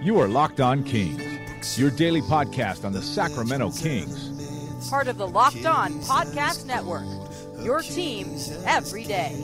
You are Locked On Kings, your daily podcast on the Sacramento Kings. Part of the Locked On Podcast Network. Your team every day.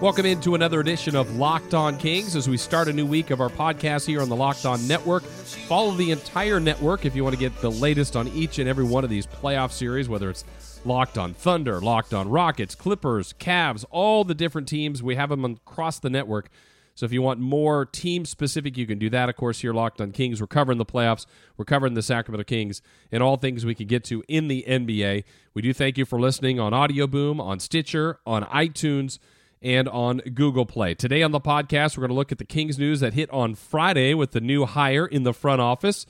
Welcome into another edition of Locked On Kings as we start a new week of our podcast here on the Locked On Network. Follow the entire network if you want to get the latest on each and every one of these playoff series, whether it's Locked on Thunder, Locked on Rockets, Clippers, Cavs, all the different teams. We have them across the network. So if you want more team specific, you can do that. Of course, here Locked on Kings. We're covering the playoffs. We're covering the Sacramento Kings and all things we can get to in the NBA. We do thank you for listening on Audio Boom, on Stitcher, on iTunes, and on Google Play. Today on the podcast, we're going to look at the Kings news that hit on Friday with the new hire in the front office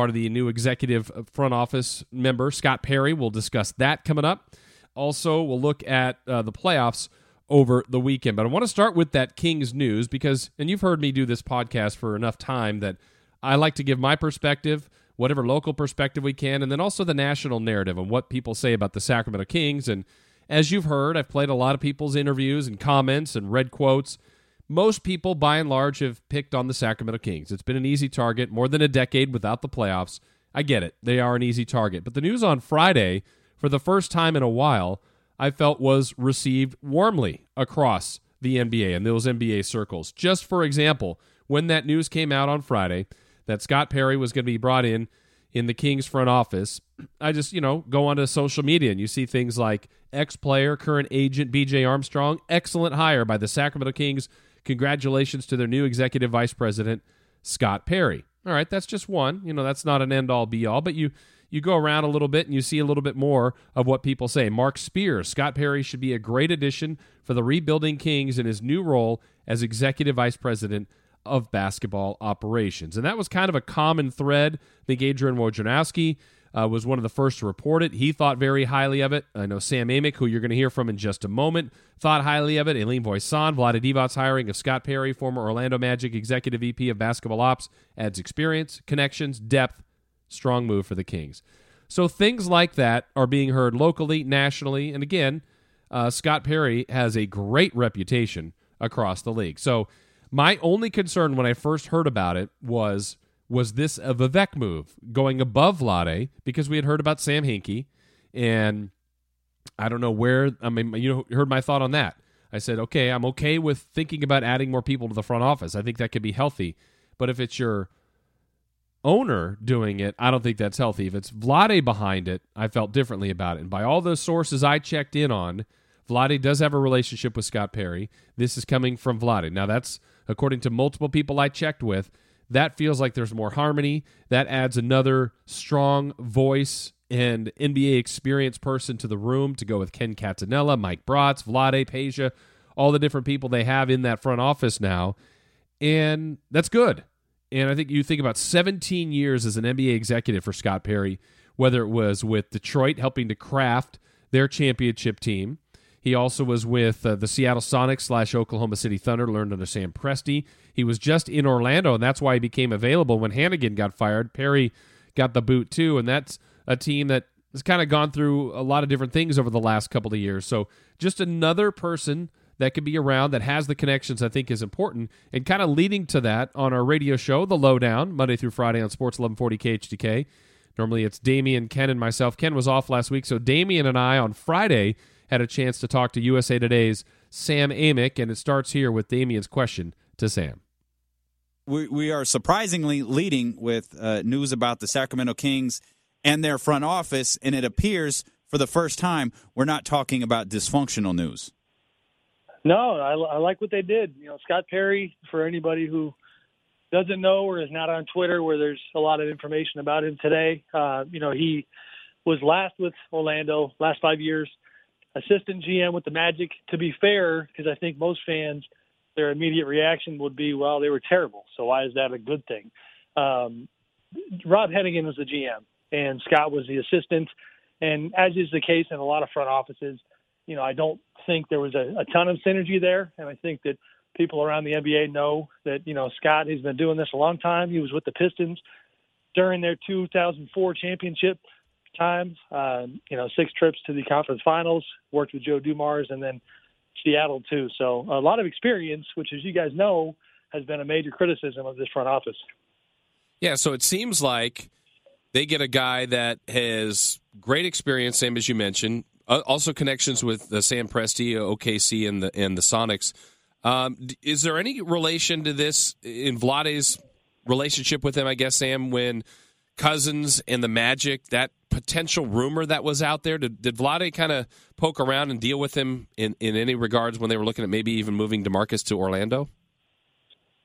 part of the new executive front office member, Scott Perry. We'll discuss that coming up. Also, we'll look at uh, the playoffs over the weekend. But I want to start with that Kings news because, and you've heard me do this podcast for enough time that I like to give my perspective, whatever local perspective we can, and then also the national narrative and what people say about the Sacramento Kings. And as you've heard, I've played a lot of people's interviews and comments and read quotes most people, by and large, have picked on the Sacramento Kings. It's been an easy target, more than a decade without the playoffs. I get it. They are an easy target. But the news on Friday, for the first time in a while, I felt was received warmly across the NBA and those NBA circles. Just for example, when that news came out on Friday that Scott Perry was going to be brought in in the Kings front office, I just, you know, go onto social media and you see things like ex player, current agent BJ Armstrong, excellent hire by the Sacramento Kings Congratulations to their new executive vice president, Scott Perry. All right, that's just one. You know, that's not an end all be all, but you you go around a little bit and you see a little bit more of what people say. Marc Spears, Scott Perry should be a great addition for the rebuilding Kings in his new role as executive vice president of basketball operations. And that was kind of a common thread. I think Adrian Wojnarowski uh, was one of the first to report it. He thought very highly of it. I know Sam Amick, who you're going to hear from in just a moment, thought highly of it. Ailene Voisin, Divac's hiring of Scott Perry, former Orlando Magic executive VP of basketball ops, adds experience, connections, depth. Strong move for the Kings. So things like that are being heard locally, nationally, and again, uh, Scott Perry has a great reputation across the league. So my only concern when I first heard about it was was this a Vivek move going above Vlade because we had heard about Sam Hinkie and I don't know where I mean you heard my thought on that. I said, "Okay, I'm okay with thinking about adding more people to the front office. I think that could be healthy. But if it's your owner doing it, I don't think that's healthy. If it's Vlade behind it, I felt differently about it. And by all those sources I checked in on, Vlade does have a relationship with Scott Perry. This is coming from Vlade. Now that's according to multiple people I checked with that feels like there's more harmony. That adds another strong voice and NBA experience person to the room to go with Ken Catanella, Mike Bratz, Vlade, Peja, all the different people they have in that front office now. And that's good. And I think you think about 17 years as an NBA executive for Scott Perry, whether it was with Detroit helping to craft their championship team, he also was with uh, the Seattle Sonics slash Oklahoma City Thunder, learned under Sam Presti. He was just in Orlando, and that's why he became available when Hennigan got fired. Perry got the boot too, and that's a team that has kind of gone through a lot of different things over the last couple of years. So just another person that could be around that has the connections I think is important. And kind of leading to that on our radio show, The Lowdown, Monday through Friday on Sports 1140 KHTK. Normally it's Damien, Ken, and myself. Ken was off last week, so Damien and I on Friday had a chance to talk to USA Today's Sam Amick, and it starts here with Damien's question to Sam. We, we are surprisingly leading with uh, news about the Sacramento Kings and their front office, and it appears for the first time we're not talking about dysfunctional news. No, I, I like what they did. You know, Scott Perry, for anybody who doesn't know or is not on Twitter, where there's a lot of information about him today, uh, you know, he was last with Orlando last five years, assistant GM with the Magic. To be fair, because I think most fans, their immediate reaction would be, well, they were terrible. So why is that a good thing? Um, Rob Hennigan was the GM and Scott was the assistant. And as is the case in a lot of front offices, you know, I don't think there was a, a ton of synergy there. And I think that people around the NBA know that, you know, Scott has been doing this a long time. He was with the Pistons during their 2004 championship times, uh, you know, six trips to the conference finals, worked with Joe Dumars and then Seattle too. So a lot of experience, which as you guys know, has been a major criticism of this front office. Yeah, so it seems like they get a guy that has great experience, same as you mentioned, also connections with the Sam Presti, OKC, and the and the Sonics. Um, is there any relation to this in Vlade's relationship with him? I guess Sam, when Cousins and the Magic, that potential rumor that was out there, did, did Vlade kind of poke around and deal with him in, in any regards when they were looking at maybe even moving Demarcus to Orlando?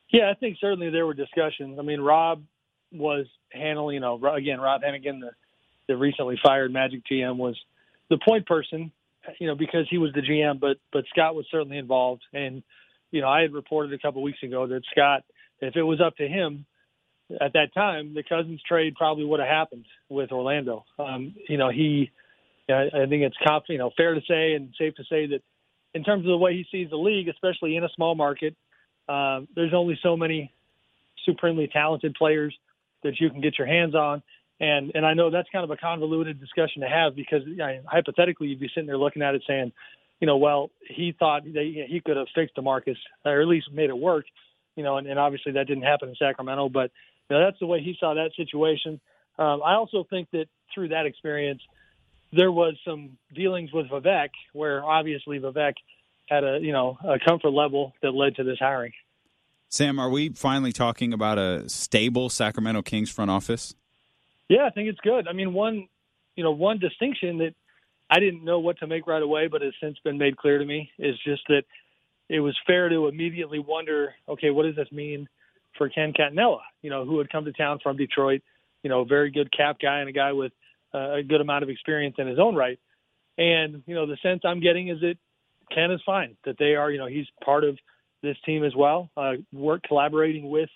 Yeah, I think certainly there were discussions. I mean, Rob was handling, you know, again, Rob Hennigan, the, the recently fired Magic GM, was the point person, you know, because he was the GM, but but Scott was certainly involved. And, you know, I had reported a couple weeks ago that Scott, if it was up to him at that time, the Cousins trade probably would have happened with Orlando. Um, you know, he, I think it's you know, fair to say and safe to say that in terms of the way he sees the league, especially in a small market, uh, there's only so many supremely talented players that you can get your hands on. And and I know that's kind of a convoluted discussion to have because you know, hypothetically you'd be sitting there looking at it saying, you know, well he thought that he could have fixed Demarcus or at least made it work, you know, and, and obviously that didn't happen in Sacramento. But you know, that's the way he saw that situation. Um, I also think that through that experience, there was some dealings with Vivek where obviously Vivek had a you know a comfort level that led to this hiring. Sam, are we finally talking about a stable Sacramento Kings front office? Yeah, I think it's good. I mean, one, you know, one distinction that I didn't know what to make right away, but has since been made clear to me is just that it was fair to immediately wonder, okay, what does this mean for Ken Catanella? You know, who had come to town from Detroit, you know, very good cap guy and a guy with uh, a good amount of experience in his own right. And you know, the sense I'm getting is that Ken is fine. That they are, you know, he's part of this team as well. Uh, work collaborating with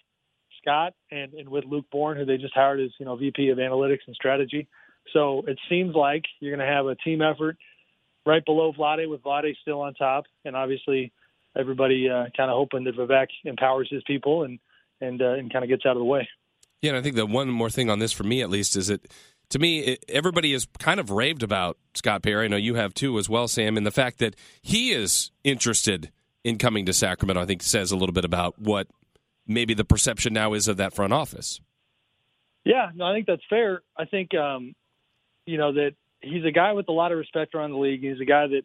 Scott and, and with Luke Bornn, who they just hired as you know VP of Analytics and Strategy. So it seems like you're going to have a team effort right below Vlade, with Vlade still on top, and obviously everybody uh, kind of hoping that Vivek empowers his people and and uh, and kind of gets out of the way. Yeah, and I think the one more thing on this for me at least is that to me, it, everybody is kind of raved about Scott Perry. I know you have too as well, Sam, and the fact that he is interested in coming to Sacramento, I think says a little bit about what maybe the perception now is of that front office. Yeah, no, I think that's fair. I think um, you know that he's a guy with a lot of respect around the league. He's a guy that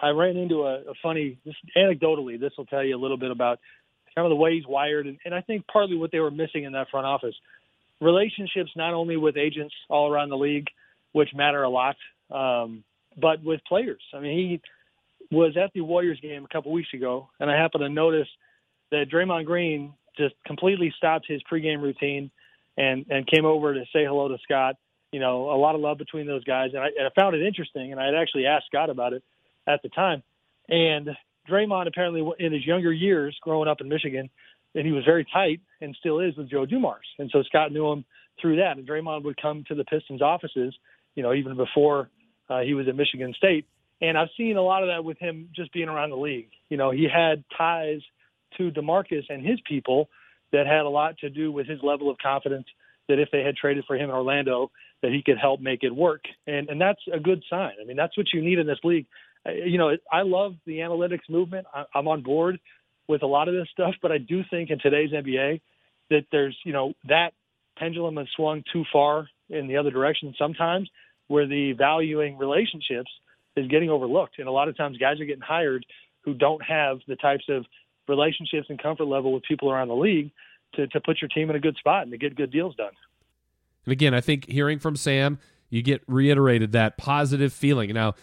I ran into a, a funny, just anecdotally, this will tell you a little bit about kind of the way he's wired, and, and I think partly what they were missing in that front office. Relationships not only with agents all around the league, which matter a lot, um, but with players. I mean, he was at the Warriors game a couple weeks ago, and I happened to notice that Draymond Green just completely stopped his pregame routine and and came over to say hello to Scott. You know, a lot of love between those guys, and I, and I found it interesting. And I had actually asked Scott about it at the time. And Draymond apparently, in his younger years, growing up in Michigan, and he was very tight and still is with Joe Dumars. And so Scott knew him through that. And Draymond would come to the Pistons offices, you know, even before uh, he was at Michigan State and I've seen a lot of that with him just being around the league. You know, he had ties to DeMarcus and his people that had a lot to do with his level of confidence that if they had traded for him in Orlando, that he could help make it work. And and that's a good sign. I mean, that's what you need in this league. Uh, you know, I love the analytics movement. I'm on board with a lot of this stuff, but I do think in today's NBA that there's, you know, that pendulum has swung too far in the other direction sometimes where the valuing relationships – is getting overlooked. And a lot of times guys are getting hired who don't have the types of relationships and comfort level with people around the league to, to put your team in a good spot and to get good deals done. And again, I think hearing from Sam, you get reiterated that positive feeling. Now,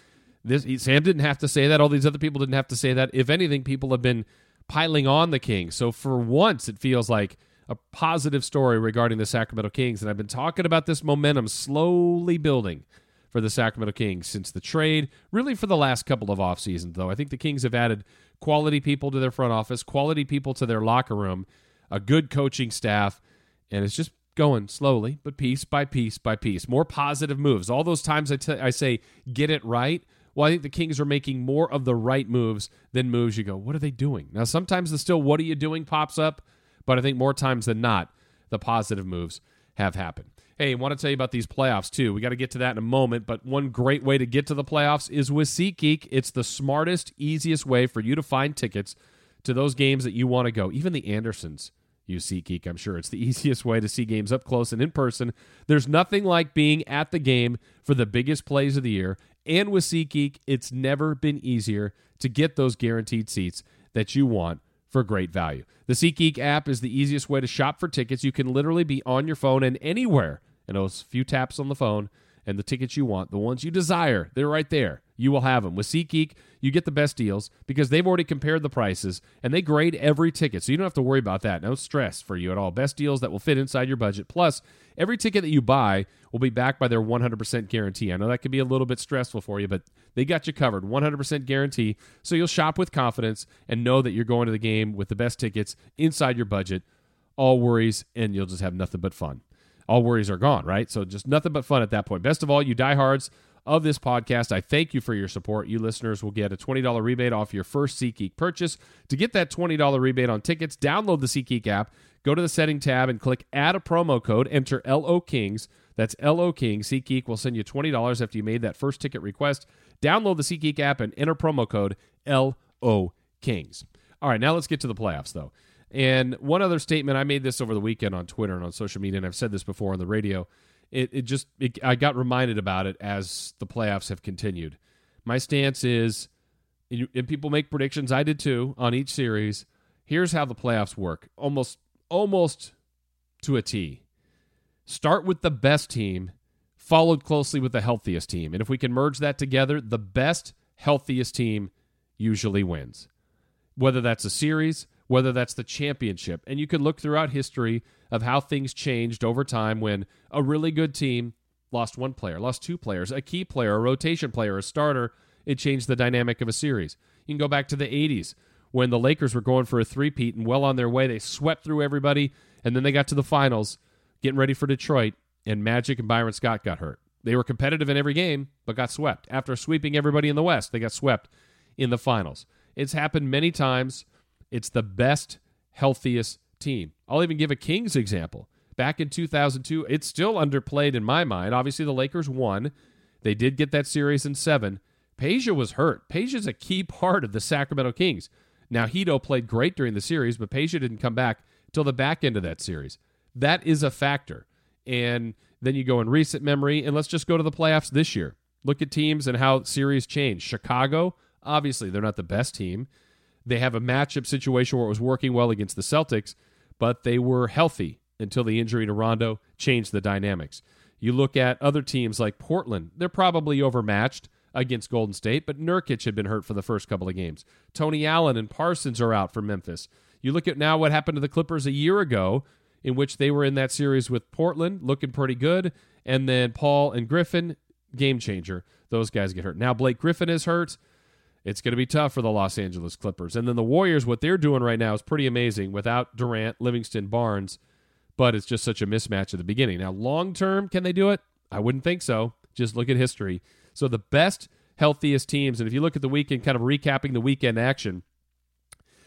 this Sam didn't have to say that. All these other people didn't have to say that. If anything, people have been piling on the Kings. So for once, it feels like a positive story regarding the Sacramento Kings. And I've been talking about this momentum slowly building for the Sacramento Kings since the trade, really for the last couple of off seasons, though. I think the Kings have added quality people to their front office, quality people to their locker room, a good coaching staff, and it's just going slowly, but piece by piece by piece. More positive moves. All those times I, t- I say get it right. Well, I think the Kings are making more of the right moves than moves you go, what are they doing? Now, sometimes the still, what are you doing pops up, but I think more times than not, the positive moves have happened. Hey, I want to tell you about these playoffs too. We got to get to that in a moment, but one great way to get to the playoffs is with SeatGeek. It's the smartest, easiest way for you to find tickets to those games that you want to go. Even the Andersons use SeatGeek. I'm sure it's the easiest way to see games up close and in person. There's nothing like being at the game for the biggest plays of the year. And with SeatGeek, it's never been easier to get those guaranteed seats that you want for great value. The SeatGeek app is the easiest way to shop for tickets. You can literally be on your phone and anywhere and those few taps on the phone and the tickets you want, the ones you desire, they're right there. You will have them. With SeatGeek, you get the best deals because they've already compared the prices and they grade every ticket. So you don't have to worry about that. No stress for you at all. Best deals that will fit inside your budget. Plus, every ticket that you buy will be backed by their 100% guarantee. I know that can be a little bit stressful for you, but they got you covered. 100% guarantee. So you'll shop with confidence and know that you're going to the game with the best tickets inside your budget. All worries, and you'll just have nothing but fun all worries are gone, right? So just nothing but fun at that point. Best of all, you diehards of this podcast, I thank you for your support. You listeners will get a $20 rebate off your first SeatGeek purchase. To get that $20 rebate on tickets, download the SeatGeek app, go to the setting tab, and click add a promo code. Enter LO Kings. That's LO Kings. SeatGeek will send you $20 after you made that first ticket request. Download the SeatGeek app and enter promo code LO Kings. All right, now let's get to the playoffs, though. And one other statement, I made this over the weekend on Twitter and on social media, and I've said this before on the radio. It, it just, it, I got reminded about it as the playoffs have continued. My stance is, and people make predictions, I did too, on each series. Here's how the playoffs work almost, almost to a T. Start with the best team, followed closely with the healthiest team. And if we can merge that together, the best, healthiest team usually wins. Whether that's a series, whether that's the championship. And you can look throughout history of how things changed over time when a really good team lost one player, lost two players, a key player, a rotation player, a starter. It changed the dynamic of a series. You can go back to the 80s when the Lakers were going for a three-peat and well on their way. They swept through everybody, and then they got to the finals, getting ready for Detroit, and Magic and Byron Scott got hurt. They were competitive in every game, but got swept. After sweeping everybody in the West, they got swept in the finals. It's happened many times it's the best, healthiest team. I'll even give a Kings example. Back in 2002, it's still underplayed in my mind. Obviously, the Lakers won. They did get that series in seven. Peja was hurt. Peja's a key part of the Sacramento Kings. Now, Hedo played great during the series, but Peja didn't come back till the back end of that series. That is a factor. And then you go in recent memory, and let's just go to the playoffs this year. Look at teams and how series change. Chicago, obviously, they're not the best team. They have a matchup situation where it was working well against the Celtics, but they were healthy until the injury to Rondo changed the dynamics. You look at other teams like Portland, they're probably overmatched against Golden State, but Nurkic had been hurt for the first couple of games. Tony Allen and Parsons are out for Memphis. You look at now what happened to the Clippers a year ago, in which they were in that series with Portland, looking pretty good, and then Paul and Griffin, game changer. Those guys get hurt. Now Blake Griffin is hurt. It's going to be tough for the Los Angeles Clippers. And then the Warriors, what they're doing right now is pretty amazing without Durant, Livingston, Barnes, but it's just such a mismatch at the beginning. Now, long term, can they do it? I wouldn't think so. Just look at history. So the best, healthiest teams, and if you look at the weekend, kind of recapping the weekend action,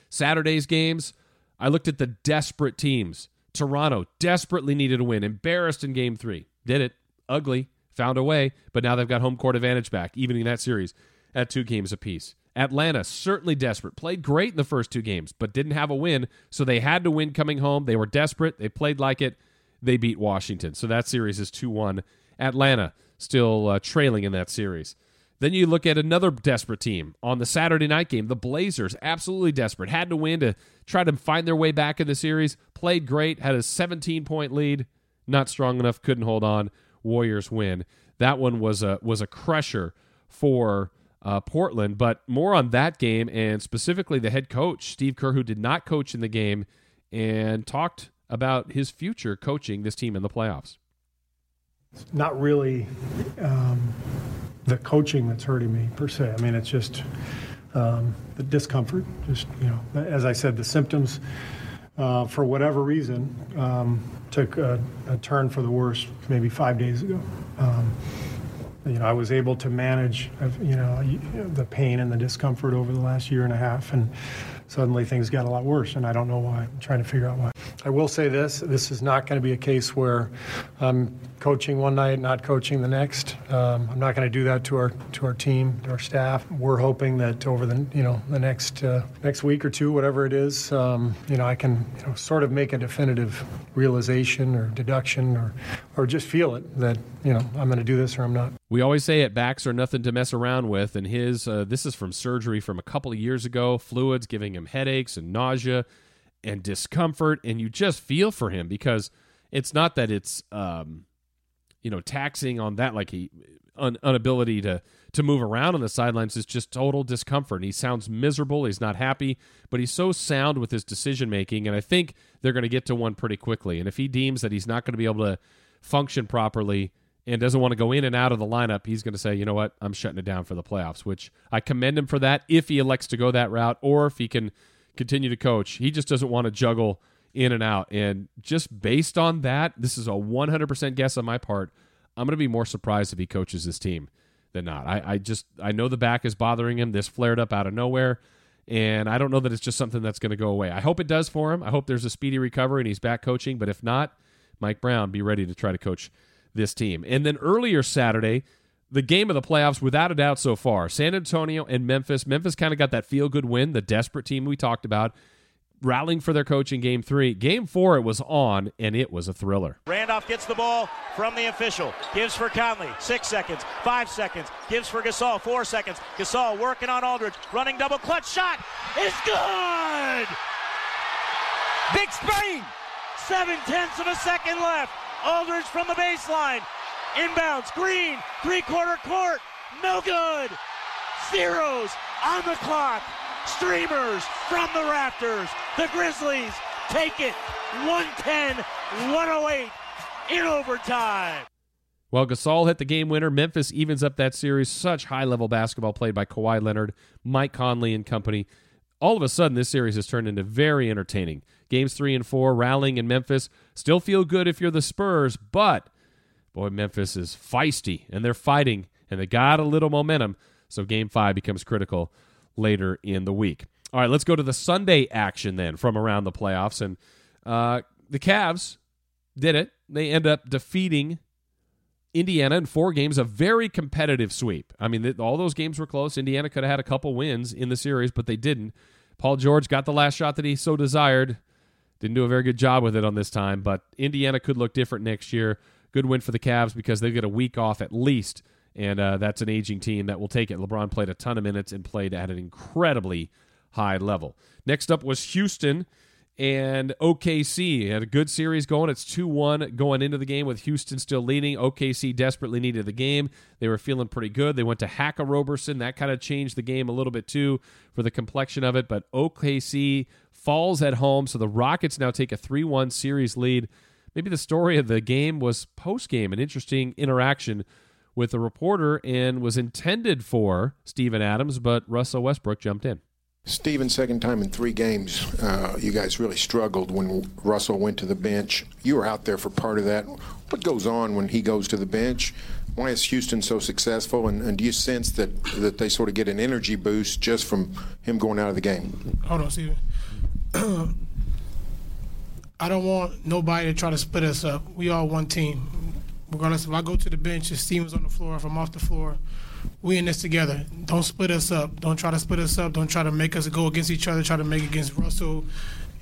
Saturday's games, I looked at the desperate teams. Toronto desperately needed a win, embarrassed in game three. Did it. Ugly. Found a way, but now they've got home court advantage back, evening that series at two games apiece. Atlanta, certainly desperate. Played great in the first two games, but didn't have a win. So they had to win coming home. They were desperate. They played like it. They beat Washington. So that series is 2 1. Atlanta still uh, trailing in that series. Then you look at another desperate team on the Saturday night game. The Blazers, absolutely desperate. Had to win to try to find their way back in the series. Played great. Had a 17 point lead. Not strong enough. Couldn't hold on. Warriors win. That one was a was a crusher for uh, Portland. But more on that game and specifically the head coach, Steve Kerr, who did not coach in the game and talked about his future coaching this team in the playoffs. Not really um, the coaching that's hurting me per se. I mean, it's just um, the discomfort. Just you know, as I said, the symptoms uh, for whatever reason um, took a, a, turn for the worse maybe five days ago. You know, I was able to manage, you know, the pain and the discomfort over the last year and a half, and suddenly things got a lot worse, and I don't know why. I'm trying to figure out why. I will say this: this is not going to be a case where I'm coaching one night, not coaching the next. Um, I'm not going to do that to our to our team, to our staff. We're hoping that over the you know the next uh, next week or two, whatever it is, um, you know, I can you know sort of make a definitive realization or deduction or or just feel it that you know I'm going to do this or I'm not. We always say it backs are nothing to mess around with, and his uh, this is from surgery from a couple of years ago. Fluids giving him headaches and nausea and discomfort, and you just feel for him because it's not that it's um, you know taxing on that like he un, inability to to move around on the sidelines is just total discomfort. and He sounds miserable. He's not happy, but he's so sound with his decision making, and I think they're going to get to one pretty quickly. And if he deems that he's not going to be able to function properly and doesn't want to go in and out of the lineup, he's going to say, you know what, I'm shutting it down for the playoffs. Which I commend him for that if he elects to go that route, or if he can continue to coach. He just doesn't want to juggle in and out. And just based on that, this is a 100% guess on my part. I'm going to be more surprised if he coaches this team than not. I, I just I know the back is bothering him. This flared up out of nowhere, and I don't know that it's just something that's going to go away. I hope it does for him. I hope there's a speedy recovery and he's back coaching. But if not, Mike Brown be ready to try to coach this team. And then earlier Saturday, the game of the playoffs, without a doubt, so far. San Antonio and Memphis. Memphis kind of got that feel good win, the desperate team we talked about, rallying for their coach in game three. Game four, it was on, and it was a thriller. Randolph gets the ball from the official. Gives for Conley. Six seconds. Five seconds. Gives for Gasol. Four seconds. Gasol working on Aldridge. Running double clutch shot. It's good! Big Spain! Seven tenths of a second left. Aldridge from the baseline. Inbounds, Green, three quarter court, no good. Zeros on the clock. Streamers from the rafters. The Grizzlies take it 110 108 in overtime. Well, Gasol hit the game winner. Memphis evens up that series. Such high level basketball played by Kawhi Leonard, Mike Conley, and company. All of a sudden, this series has turned into very entertaining. Games three and four, rallying in Memphis. Still feel good if you're the Spurs, but boy, Memphis is feisty and they're fighting and they got a little momentum. So game five becomes critical later in the week. All right, let's go to the Sunday action then from around the playoffs. And uh, the Cavs did it. They end up defeating Indiana in four games, a very competitive sweep. I mean, all those games were close. Indiana could have had a couple wins in the series, but they didn't. Paul George got the last shot that he so desired. Didn't do a very good job with it on this time, but Indiana could look different next year. Good win for the Cavs because they get a week off at least, and uh, that's an aging team that will take it. LeBron played a ton of minutes and played at an incredibly high level. Next up was Houston and OKC had a good series going. It's 2 1 going into the game with Houston still leading. OKC desperately needed the game. They were feeling pretty good. They went to Hack-a-Roberson. That kind of changed the game a little bit too for the complexion of it. But OKC falls at home. So the Rockets now take a 3 1 series lead maybe the story of the game was post game, an interesting interaction with a reporter, and was intended for Steven Adams, but Russell Westbrook jumped in. Steven, second time in three games, uh, you guys really struggled when Russell went to the bench. You were out there for part of that. What goes on when he goes to the bench? Why is Houston so successful? And, and do you sense that, that they sort of get an energy boost just from him going out of the game? Hold on, Steven. I don't want nobody to try to split us up. We all one team. Regardless if I go to the bench, if Steven's on the floor, if I'm off the floor, we in this together. Don't split us up. Don't try to split us up. Don't try to make us go against each other. Try to make against Russell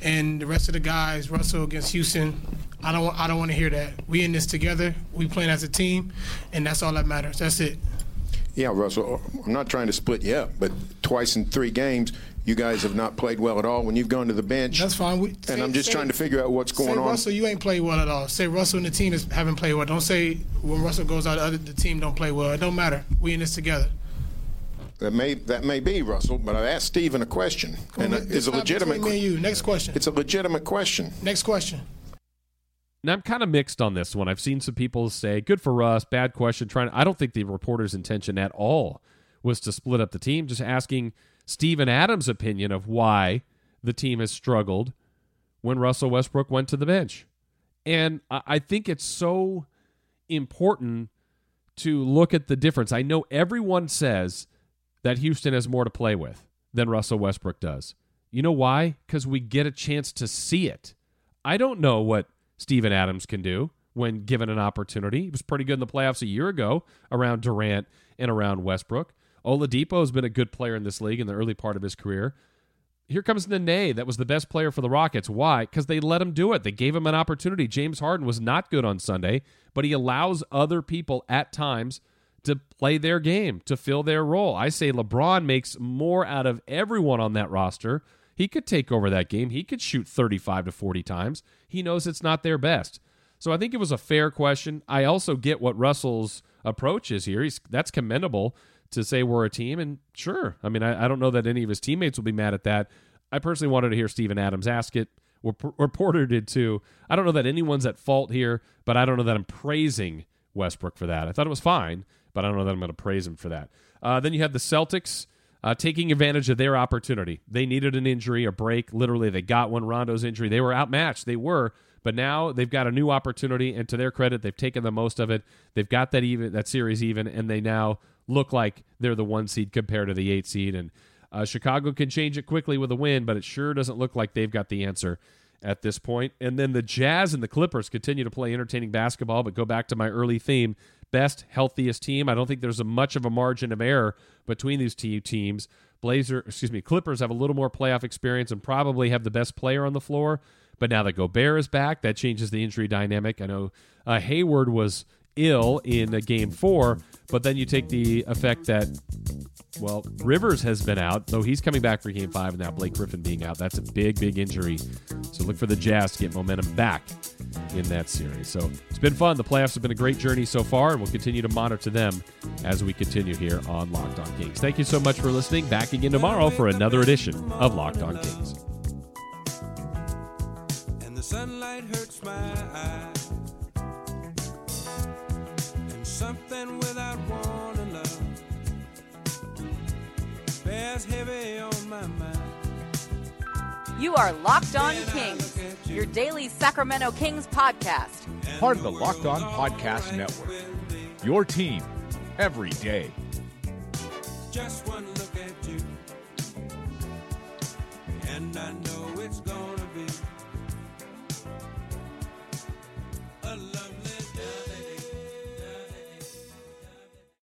and the rest of the guys. Russell against Houston. I don't. I don't want to hear that. We in this together. We playing as a team, and that's all that matters. That's it. Yeah, Russell. I'm not trying to split you up, but twice in three games, you guys have not played well at all when you've gone to the bench. That's fine. We, and say, I'm just say, trying to figure out what's going say on. Russell, you ain't played well at all. Say Russell and the team is, haven't played well. Don't say when Russell goes out, the, the team don't play well. It don't matter. We in this together. That may that may be Russell, but I asked Steven a question, and it's, a legitimate. Me and you. Next question. It's a legitimate question. Next question. Now I'm kind of mixed on this one. I've seen some people say, "Good for Russ." Bad question. Trying. I don't think the reporter's intention at all was to split up the team. Just asking Steven Adams' opinion of why the team has struggled when Russell Westbrook went to the bench. And I think it's so important to look at the difference. I know everyone says that Houston has more to play with than Russell Westbrook does. You know why? Because we get a chance to see it. I don't know what Steven Adams can do when given an opportunity. He was pretty good in the playoffs a year ago around Durant and around Westbrook. Oladipo has been a good player in this league in the early part of his career. Here comes Nene, that was the best player for the Rockets. Why? Because they let him do it. They gave him an opportunity. James Harden was not good on Sunday, but he allows other people at times to play their game, to fill their role. I say LeBron makes more out of everyone on that roster. He could take over that game. He could shoot 35 to 40 times. He knows it's not their best. So I think it was a fair question. I also get what Russell's approach is here. He's that's commendable to say we're a team. And sure, I mean, I, I, don't know that any of his teammates will be mad at that. I personally wanted to hear Steven Adams ask it. Reporter did too. I don't know that anyone's at fault here, but I don't know that I'm praising Westbrook for that. I thought it was fine, but I don't know that I'm going to praise him for that. Uh, then you have the Celtics uh, taking advantage of their opportunity. They needed an injury, a break. Literally, they got one Rondo's injury. They were outmatched. They were, but now they've got a new opportunity, and to their credit, they've taken the most of it. They've got that even that series even, and they now look like they're the one seed compared to the eight seed. And uh, Chicago can change it quickly with a win, but it sure doesn't look like they've got the answer at this point. And then the Jazz and the Clippers continue to play entertaining basketball, but go back to my early theme best, healthiest team. I don't think there's a much of a margin of error between these two teams. Blazer, excuse me, Clippers have a little more playoff experience and probably have the best player on the floor. But now that Gobert is back, that changes the injury dynamic. I know uh, Hayward was ill in game four, but then you take the effect that, well, Rivers has been out, though he's coming back for game five, and now Blake Griffin being out. That's a big, big injury. So look for the Jazz to get momentum back in that series. So it's been fun. The playoffs have been a great journey so far, and we'll continue to monitor them as we continue here on Locked On Kings. Thank you so much for listening. Back again tomorrow for another edition of Locked On Kings. And the sunlight hurts my eyes something without wanting love bears heavy on my mind. You are Locked On Kings, your daily Sacramento Kings podcast. Part of the Locked On Podcast Network. Your team every day. Just one look at you, and I know it's gonna